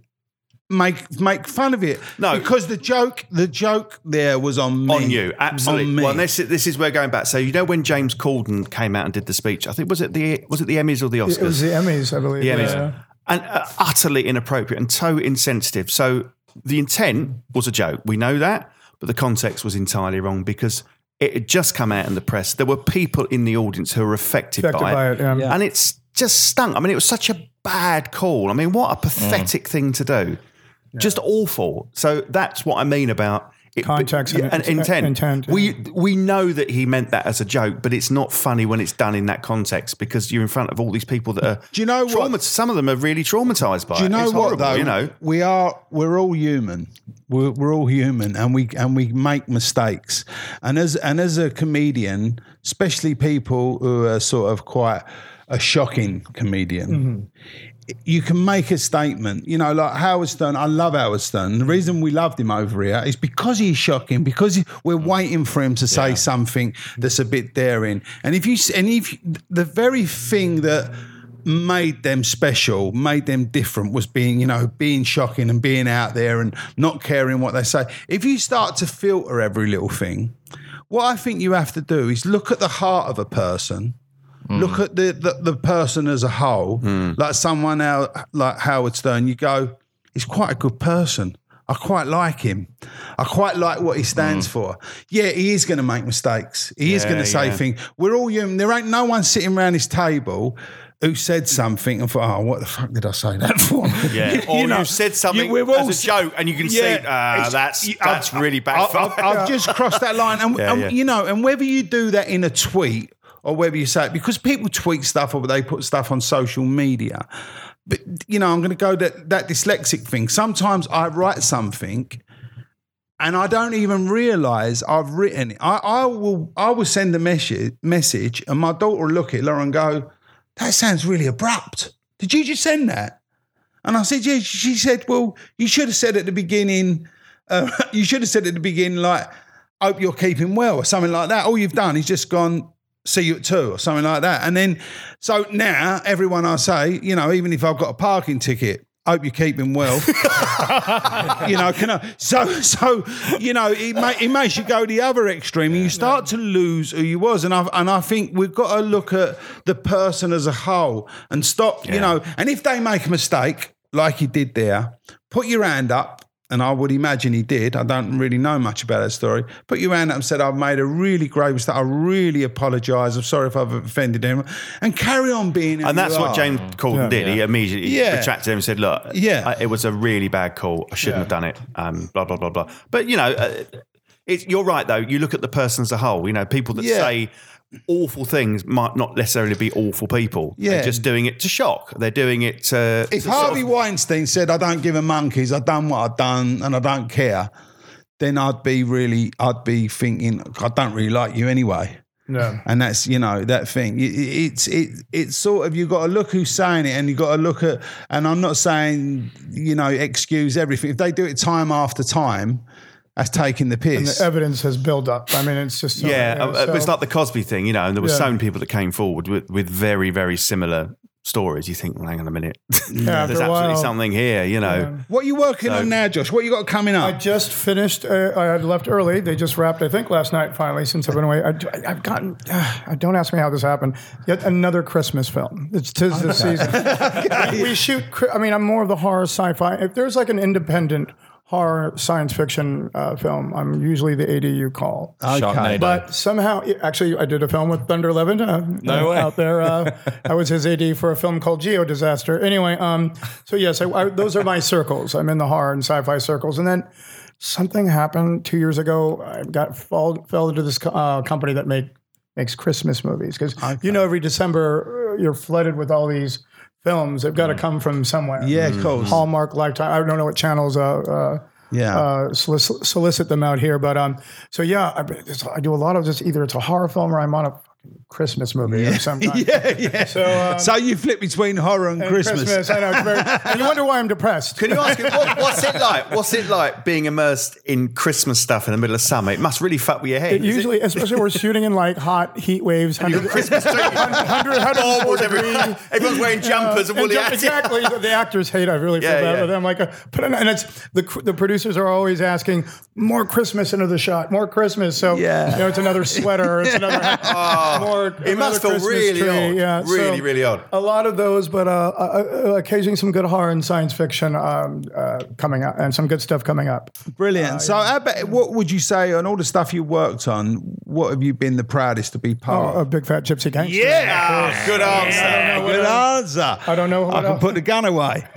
make make fun of it. No. because the joke the joke there was on me. on you, absolutely. On me. Well, this is, this is where going back. So you know when James Corden came out and did the speech, I think was it the was it the Emmys or the Oscars? it was the Emmys, I believe. The Emmys. Yeah. And uh, utterly inappropriate and so insensitive. So the intent was a joke. We know that, but the context was entirely wrong because it had just come out in the press. There were people in the audience who were affected, Affected by it, yeah. And it's just stunk. I mean, it was such a bad call. I mean, what a mm. pathetic thing to do. Just awful. So that's what I mean about it, Context and and in- intent. intent, yeah. We we know that he meant that as a joke, but it's not funny when it's done in that context because you're in front of all these people that are. Do you know what- traumat- Some of them are really traumatized by Do you it. know It's what horrible, though? You know, we are we're all human. We're, we're all human, and we and we make mistakes. And as and as a comedian, especially people who are sort of quite a shocking comedian. Mm-hmm. You can make a statement, you know, like Howard Stern. I love Howard Stern. The reason we loved him over here is because he's shocking. Because we're mm. waiting for him to say something that's a bit daring. And if you and if the very thing that made them special, made them different was being, you know, being shocking and being out there and not caring what they say. If you start to filter every little thing, what I think you have to do is look at the heart of a person. Mm. Look at the, the the person as a whole, mm. like someone out like Howard Stern. You go, he's quite a good person. I quite like him. I quite like what he stands mm. for. Yeah, he is going to make mistakes. He is going to say yeah. things. We're all human. There ain't no one sitting around his table who said something and thought, "Oh, what the fuck did I say that for?" yeah. You- or you know, you said something you- we've as all a joke, and you can see ah, it's- that's that's I've- really bad. I've, I've just crossed that line, and, Yeah, and, yeah. you know, and whether you do that in a tweet or whether you say it because people tweet stuff or they put stuff on social media. But you know, I'm going to go that that dyslexic thing. Sometimes I write something. And I don't even realise I've written it. I, I will I will send a message message and my daughter will look at it and go, That sounds really abrupt. Did you just send that? And I said, Yeah. She said, Well, you should have said at the beginning, uh, you should have said at the beginning, like, hope you're keeping well or something like that. All you've done is just gone, see you at two or something like that. And then, so now everyone I say, you know, even if I've got a parking ticket, hope you're keeping well. you know, can I? So, so you know, it, ma- it makes you go the other extreme, and you start to lose who you was. And I and I think we've got to look at the person as a whole and stop. You know, and if they make a mistake, like he did there, put your hand up. And I would imagine he did. I don't really know much about that story. Put your hand up and said, I've made a really grave mistake. I really apologise. I'm sorry if I've offended anyone. And carry on being. And that's you what are. James Corden did. He immediately Yeah. retracted him and said, "Look, Yeah. I- it was a really bad call. I shouldn't have done it." Um, blah blah blah blah. But you know, uh, it's, you're right though. You look at the person as a whole. You know, people that Yeah. say awful things might not necessarily be awful people. Yeah. They're just doing it to shock. They're doing it to. If to sort Harvey of- Weinstein said, I don't give a monkeys, I've done what I've done and I don't care, then I'd be really, I'd be thinking, I don't really like you anyway. Yeah. And that's you know that thing. It- it- It's it it's sort of you got to look who's saying it, and you got to look at. And I'm not saying you know excuse everything. If they do it time after time, that's taking the piss. The evidence has built up. I mean, it's just so, yeah, uh, it's so- like the Cosby thing, you know, and there were Yeah. so many people that came forward with, with very, very similar stories. You think, well, hang on a minute, Yeah, there's after a absolutely while- something here, you know. what are you working So- on now, Josh? What you got coming up? I just finished. Uh, I had left early. They just wrapped, I think, last night. Finally, since I've been away, I, have gotten. Uh, don't ask me how this happened. Yet another Christmas film. It's tis the season. we shoot. I mean, I'm more of the horror sci-fi. If there's like an independent horror science fiction uh, film, I'm usually the AD you call. Sharknado. But somehow, actually, I did a film with Thunder Levin. Uh, No uh, way. Out there, uh, I was his AD for a film called Geo Disaster. Anyway, um, so yes, I, I, those are my circles. I'm in the horror and sci-fi circles, and then something happened two years ago. I got fall, fell into this co- uh, company that make makes Christmas movies because you know every December uh, you're flooded with all these films. They've got to come from somewhere. yeah, of course. Hallmark, Lifetime. I don't know what channels uh, uh, Yeah. uh, solic- solicit them out here. But um, so yeah, I, I do a lot of just either it's a horror film or I'm on a fucking Christmas movie of some kind. yeah, yeah. So, um, so you flip between horror and, and Christmas. I know. It's very, and you wonder why I'm depressed. Can you ask what, what's it like? What's it like being immersed in Christmas stuff in the middle of summer? It must really fuck with your head. It usually, especially we're shooting in like hot heat waves, 100, Christmas tree. 100, 104 Baubles everywhere. Everyone's wearing jumpers and And woolly ju- hats. exactly. The, actors hate. I really feel Yeah, bad yeah. them. Like, uh, put in, and it's the the producers are always asking more Christmas into the shot, more Christmas. So Yeah. you know, it's another sweater, it's another more. It must feel Christmas really tree. odd. Yeah, so really, really odd. A lot of those, but uh, uh, uh, occasionally some good horror and science fiction um, uh, coming up, and some good stuff coming up. Brilliant. so, how about, what would you say on all the stuff you worked on? What have you been the proudest to be part Oh, a of? big fat gypsy gangster. Yeah, Good answer. Yeah, good answer. I don't know I can else. put the gun away.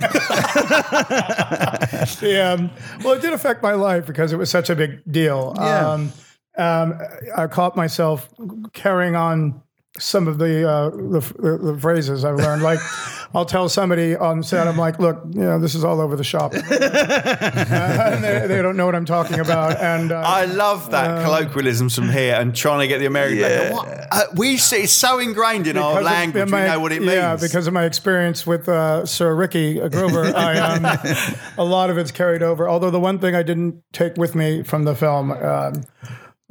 Yeah. um, Well, it did affect my life because it was such a big deal. Yeah. Um, um, I caught myself carrying on some of the, uh, the, the the phrases I've learned. Like, I'll tell somebody on set, I'm like, "Look, you know, this is all over the shop," and they, they don't know what I'm talking about. And uh, I love that colloquialisms from here and trying to get the American. Yeah. What? Uh, we see it's so ingrained in our because of- language. my- we know what it means. Yeah, because of my experience with uh, Sir Ricky Grover, I, um, a lot of it's carried over. Although the one thing I didn't take with me from the film um,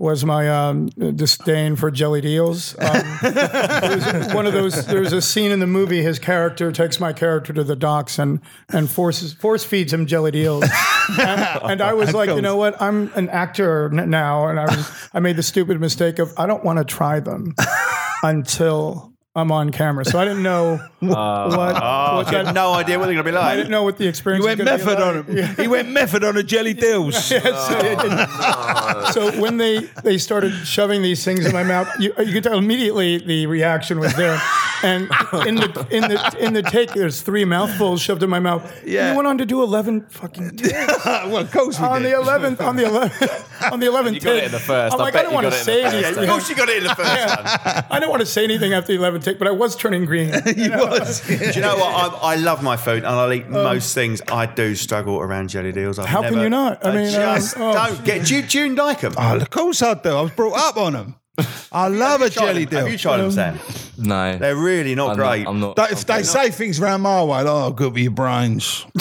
was my um, disdain for jellied eels. Um, one of those. There's a scene in the movie. His character takes my character to the docks and and forces force feeds him jellied eels. and, and I was like, you know what? I'm an actor now, and I was I made the stupid mistake of I don't want to try them until I'm on camera. So I didn't know what, Oh, what you have that, no idea what they're going to be like. I didn't know what the experience. He went gonna be method on like. him. Yeah. He went method on a jellied eels. so, it didn't- ah. so when they they started shoving these things in my mouth, you, you could tell immediately the reaction was there. And in the in the in the take, there's three mouthfuls shoved in my mouth. Yeah. And we went on to do eleven fucking takes. well, of course we on did. the eleventh on the eleventh on the eleventh. You got it in the first. I'm I like, bet I don't want to say anything. of course, you got it in the first one. I didn't want to say anything after the 11th tick, but I was turning green. he was. Do you know what? I, I love my food and I'll eat most things. I do struggle around jellied eels. I've Um, How can you not? I mean, um, just oh. don't get. Do you, do you like them? Oh, of course I do. I was brought up on them. I love a jellied eel. Have you tried them, Sam? No. They're really not I'm great. Not, I'm not. They- if they say things around my way, like, oh, good for your brains.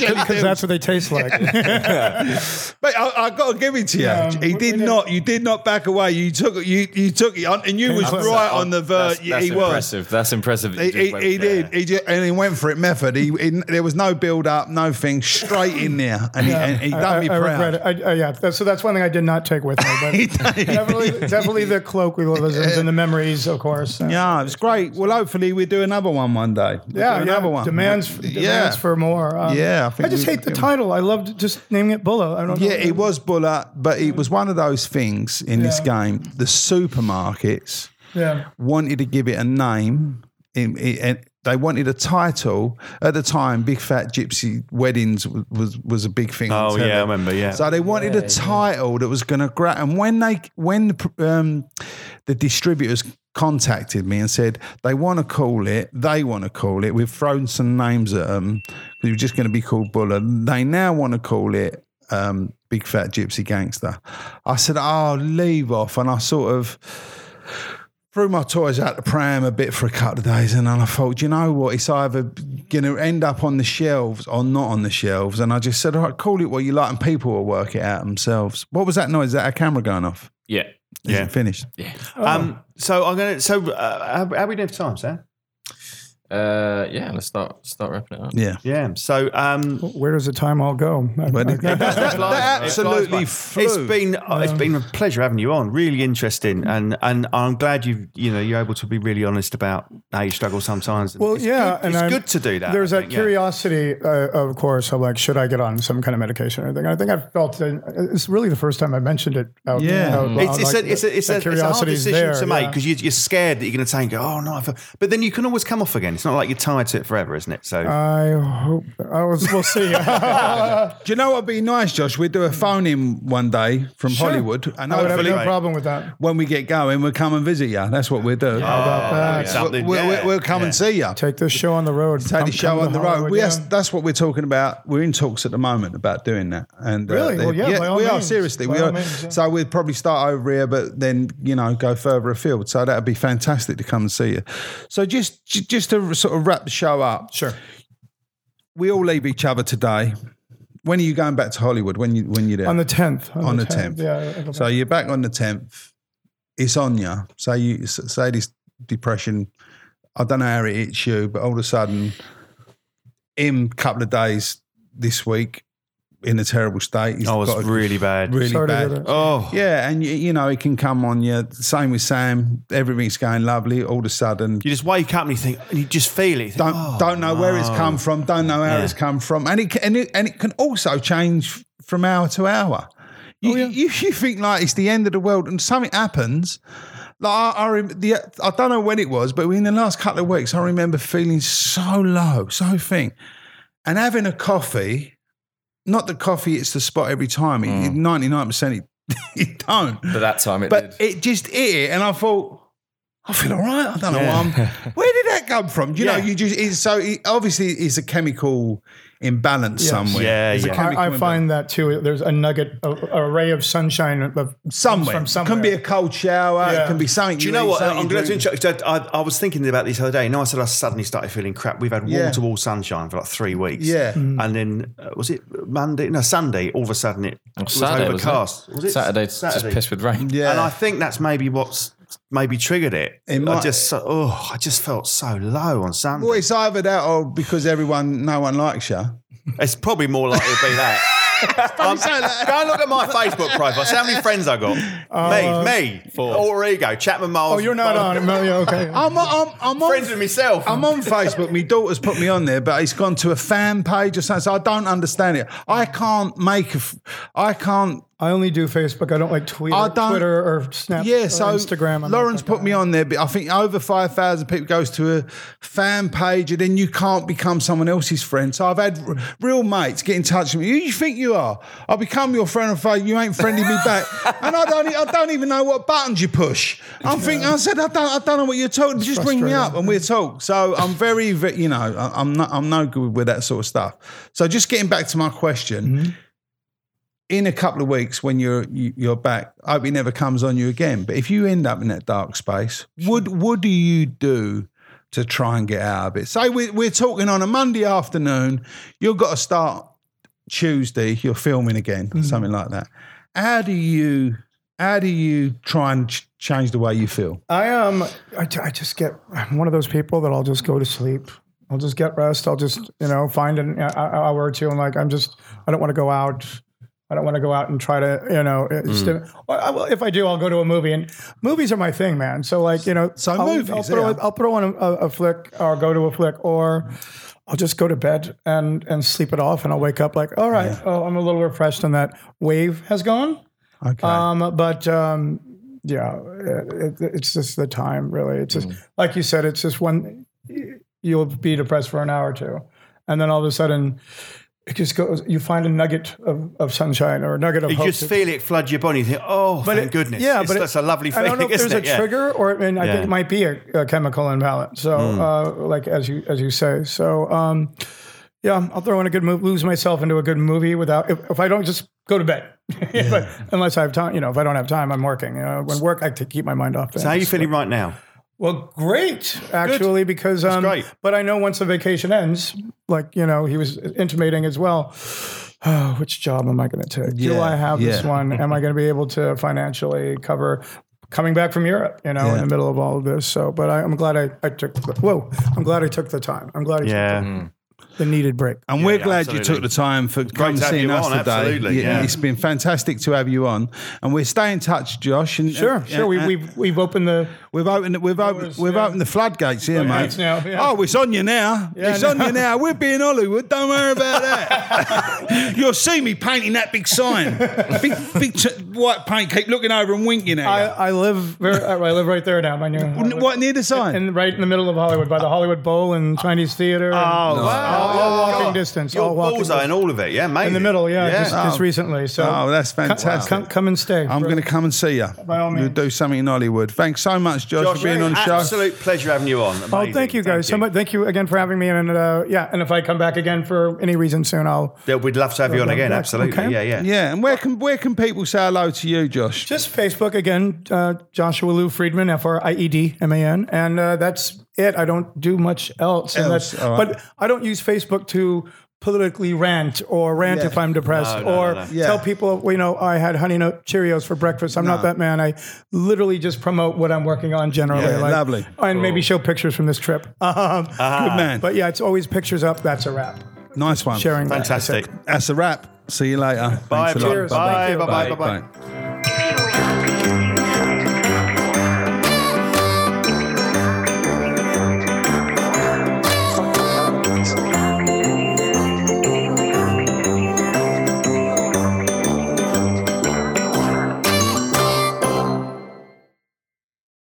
Because that's what they taste like. But I, I got to give it to you. Yeah, he we- did we not. You did not back away. You took. You you took it on, and you was close. right on the verge. That's, that's he was. impressive. That's impressive. that He, you just he, went he there. did. He just, and he went for it method. He, he there was no build up, no thing. Straight in there, and he, and he done I, me I regret proud. it. I, uh, yeah, that's, so that's one thing I did not take with me. But definitely, definitely the colloquialisms and the memories, of course. Yeah, it's great. Well, hopefully we do another one one day. We'll Yeah, yeah. another one. Demands, demands yeah. for more. Um, Yeah, I I, just we- hate the title. I loved just naming it Bulla. I don't know. Yeah, it was Bulla, but it was one of those things in this game. The supermarkets Yeah, wanted to give it a name. In, in, and they wanted a title at the time. Big Fat Gypsy Weddings was was, was a big thing. Oh, telly. yeah, I remember, yeah. So they wanted a title that was going to grab. And when they when the um, the distributors contacted me and said they want to call it, they want to call it. We've thrown some names at them. It was just going to be called Bulla. They now want to call it um, Big Fat Gypsy Gangster. I said, "Oh, leave off," and I sort of threw my toys out the pram a bit for a couple of days, and then I thought, "Do you know what? It's either going to end up on the shelves or not on the shelves. And I just said, all right, call it what you like, and people will work it out themselves. What was that noise? Is that a camera going off? Yeah. Is Yeah. it finished? Um, so I'm gonna. So uh, how, how we doing for time, Sam? Uh, yeah, let's start start wrapping it up. Yeah. Yeah. So um, Where does the time all go? Where did- I- I- that, that absolutely flew. It's been uh, it's been a pleasure having you on. Really interesting, and and I'm glad you you know you're able to be really honest about how you struggle sometimes. Well, it's yeah, good, and it's I'm- good to do that. There's I that think, yeah. curiosity, uh, of course, of like, should I get on some kind of medication or anything? I think I felt it, it's really the first time I mentioned it. Out, Yeah. out It's, loud, it's, like, a, it's, a, it's, a, it's a hard decision there, to make yeah. because you, you're scared that you're going to take go, oh no, I feel, but then you can always come off again. It's not like you're tied to it forever, isn't it? So I hope I was. We'll see. You. Do you know what'd be nice, Josh? We'd do a phone in one day from Hollywood, and I would have hopefully no problem with that. when we get going, we'll come and visit you. That's what we'll do. About that. yeah. something, We'll, we'll, we'll come yeah. and see you. Take this show on the road. Take Come- the show on the road. Hollywood, We yeah. that's, that's what we're talking about. We're in talks at the moment about doing that. And uh, Really? Well, yeah, by all we are means. seriously. By we all are. means, yeah. So we'd probably start over here, but then you know go further afield. So that'd be fantastic to come and see you. So just j- just to sort of wrap the show up, Sure. we all leave each other today. When are you going back to Hollywood? When you when you there? On the tenth. On the 10th. Yeah. So you're back on the tenth. It's on you. Say you say this depression. I don't know how it hits you, but all of a sudden, in a couple of days this week, in a terrible state. he's oh, it's got a- really bad. really Sorry bad. Oh, Yeah, and you, you know it can come on you. Same with Sam. Everything's going lovely. All of a sudden, you just wake up and you think, and you just feel it. Think, don't oh, don't know where it's come from. Don't know how Yeah. it's come from, and it, can, and it and it can also change from hour to hour. You, you, you think like it's the end of the world, and something happens. Like I, I, the, I don't know when it was, but in the last couple of weeks, I remember feeling so low, so thing, and having a coffee. Not the coffee hits the spot every time. Mm. Ninety nine percent, it, it don't. But that time it But did. it just hit it, and I thought, I feel all right. I don't know Yeah. what I'm. Where did that come from? You know, you just it's so it, obviously it's a chemical imbalance Yes. somewhere. Yeah, There's a yeah. chemical I, I imbalance. find that too. There's a nugget, a, a ray of sunshine of somewhere. from It can be a cold shower. It can be something. Do you know eat, what? I'm you going to drink. interrupt. I, I was thinking about this the other day. You No, I said I suddenly started feeling crap. We've had Yeah. wall to wall sunshine for like three weeks. Yeah. Mm. And then, uh, was it Monday? No, Sunday, all of a sudden it was Saturday, wasn't it? overcast. Was it Saturday, just pissed with rain. Yeah. And I think that's maybe what's maybe triggered it. It I just, oh, I just felt so low on Sunday. well, it's either that or because everyone, no one likes you. It's probably more likely to be that. Um, go and look at my Facebook profile. See how many friends I got. me, me, Four. Alter ego, Chapman Miles. Oh, you're not on it. No, yeah, okay. I'm, I'm, I'm on friends with myself. I'm on Facebook. My daughter's put me on there, but it's gone to a fan page or something. So I don't understand it. I can't make a. F- I can't. I only do Facebook. I don't like Twitter, I don't- Twitter or Snap. Yeah. or So Instagram. I'm Lawrence put me on there, but I think over five thousand people goes to a fan page, and then you can't become someone else's friend. So I've had r- real mates get in touch with me. Who you think you are? I become your friend, and you ain't friendly me back, and I don't. I don't even know what buttons you push. I'm thinking. I said I don't. I don't know what you're talking. Just bring me up and we'll talk. So I'm very, very you know, I'm not. I'm no good with that sort of stuff. So just getting back to my question. Mm-hmm. In a couple of weeks, when you're you, you're back, I hope it never comes on you again. But if you end up in that dark space, what what do you do to try and get out of it? Say we're, we're talking on a Monday afternoon, you've got to start Tuesday, you're filming again, something like that. How do you how do you try and ch- change the way you feel? I um, I, I just get. I'm one of those people that I'll just go to sleep. I'll just get rest. I'll just you know find an hour or two. and like I'm just. I don't want to go out. I don't want to go out and try to you know. Mm. sti- well, I, well, if I do, I'll go to a movie. And movies are my thing, man. So like you know, So I'll, movies, I'll throw, yeah. I'll throw on a, a, a flick or go to a flick or. I'll just go to bed and and sleep it off, and I'll wake up like, all right, oh, I'm a little refreshed, and that wave has gone. Okay. Um, but um, yeah, it, it, it's just the time, really. It's just like you said. It's just when you'll be depressed for an hour or two, and then all of a sudden, it just goes. You find a nugget of, of sunshine or a nugget of you just feel it flood your body. You think, oh, thank it- goodness. Yeah, It's- but it- that's a lovely feeling. I don't know if there's it? a Yeah. trigger, or I Yeah. think it might be a, a chemical imbalance. So, uh, like as you as you say, so um, Yeah, I'll throw in a good movie, lose myself into a good movie without if, if I don't just go to bed. I- unless I have time, you know, if I don't have time, I'm working. You know, when work, I to keep my mind off. So how are you feeling right now? Well, great actually, because um, great. But I know once the vacation ends, like you know, he was intimating as well. Oh, which job am I going to take? Do I have this one? Am I going to be able to financially cover coming back from Europe? You know, in the middle of all of this. So, but I, I'm glad I, I took. The, whoa, I'm glad I took the time. I'm glad I Yeah. took the needed break. And we're yeah, glad you took the time for coming to have seeing us on, today. absolutely, yeah. It's been fantastic to have you on, and we'll stay in touch, Josh. And, Sure, and- sure. We, we've we've opened the. We've opened we've opened Doors, we've yeah. opened the floodgates here, Floodgates mate. now, yeah. Oh, it's on you now. it's I on you now. We'll be in Hollywood. Don't worry about that. You'll see me painting that big sign, big big t- white paint. Keep looking over and winking at I, you. I live very, I live right there now. My new, what near the sign? in right in the middle of Hollywood by the Hollywood Bowl and Chinese Theater. and Oh, wow. all, all walking God. distance. You're all walking bullseye and all of it, yeah, mate. in the middle. Yeah, Just, just Oh. recently. So oh, that's fantastic. come, come and stay. I'm going to come and see you. By all We'll do something in Hollywood. Thanks so much, Josh, Josh, for being on the show. absolute pleasure having you on. Oh, thank you guys so much. Thank you again for having me. And uh, yeah, and if I come back again for any reason soon, I'll Yeah, we'd love to have you on Okay. again. Absolutely. Okay. Yeah, yeah. Yeah, and where can where can people say hello to you, Josh? just Facebook again. Uh, Joshua Lou Friedman, F R I E D M A N, and uh, that's it. I don't do much else. And Else, that's, all right. But I don't use Facebook to politically rant or rant Yeah. if I'm depressed No, no, or no, no. Yeah. tell people, you know, I had honey nut Cheerios for breakfast. I'm not that man. I literally just promote what I'm working on generally. Yeah, lovely. And maybe show pictures from this trip. Um, Good man. But yeah, it's always pictures up. That's a wrap. nice one. Sharing that. Fantastic. That's a wrap. See you later. Bye, Thanks a lot. Cheers. Bye, Thank you. bye, bye, Bye. bye, bye. Bye.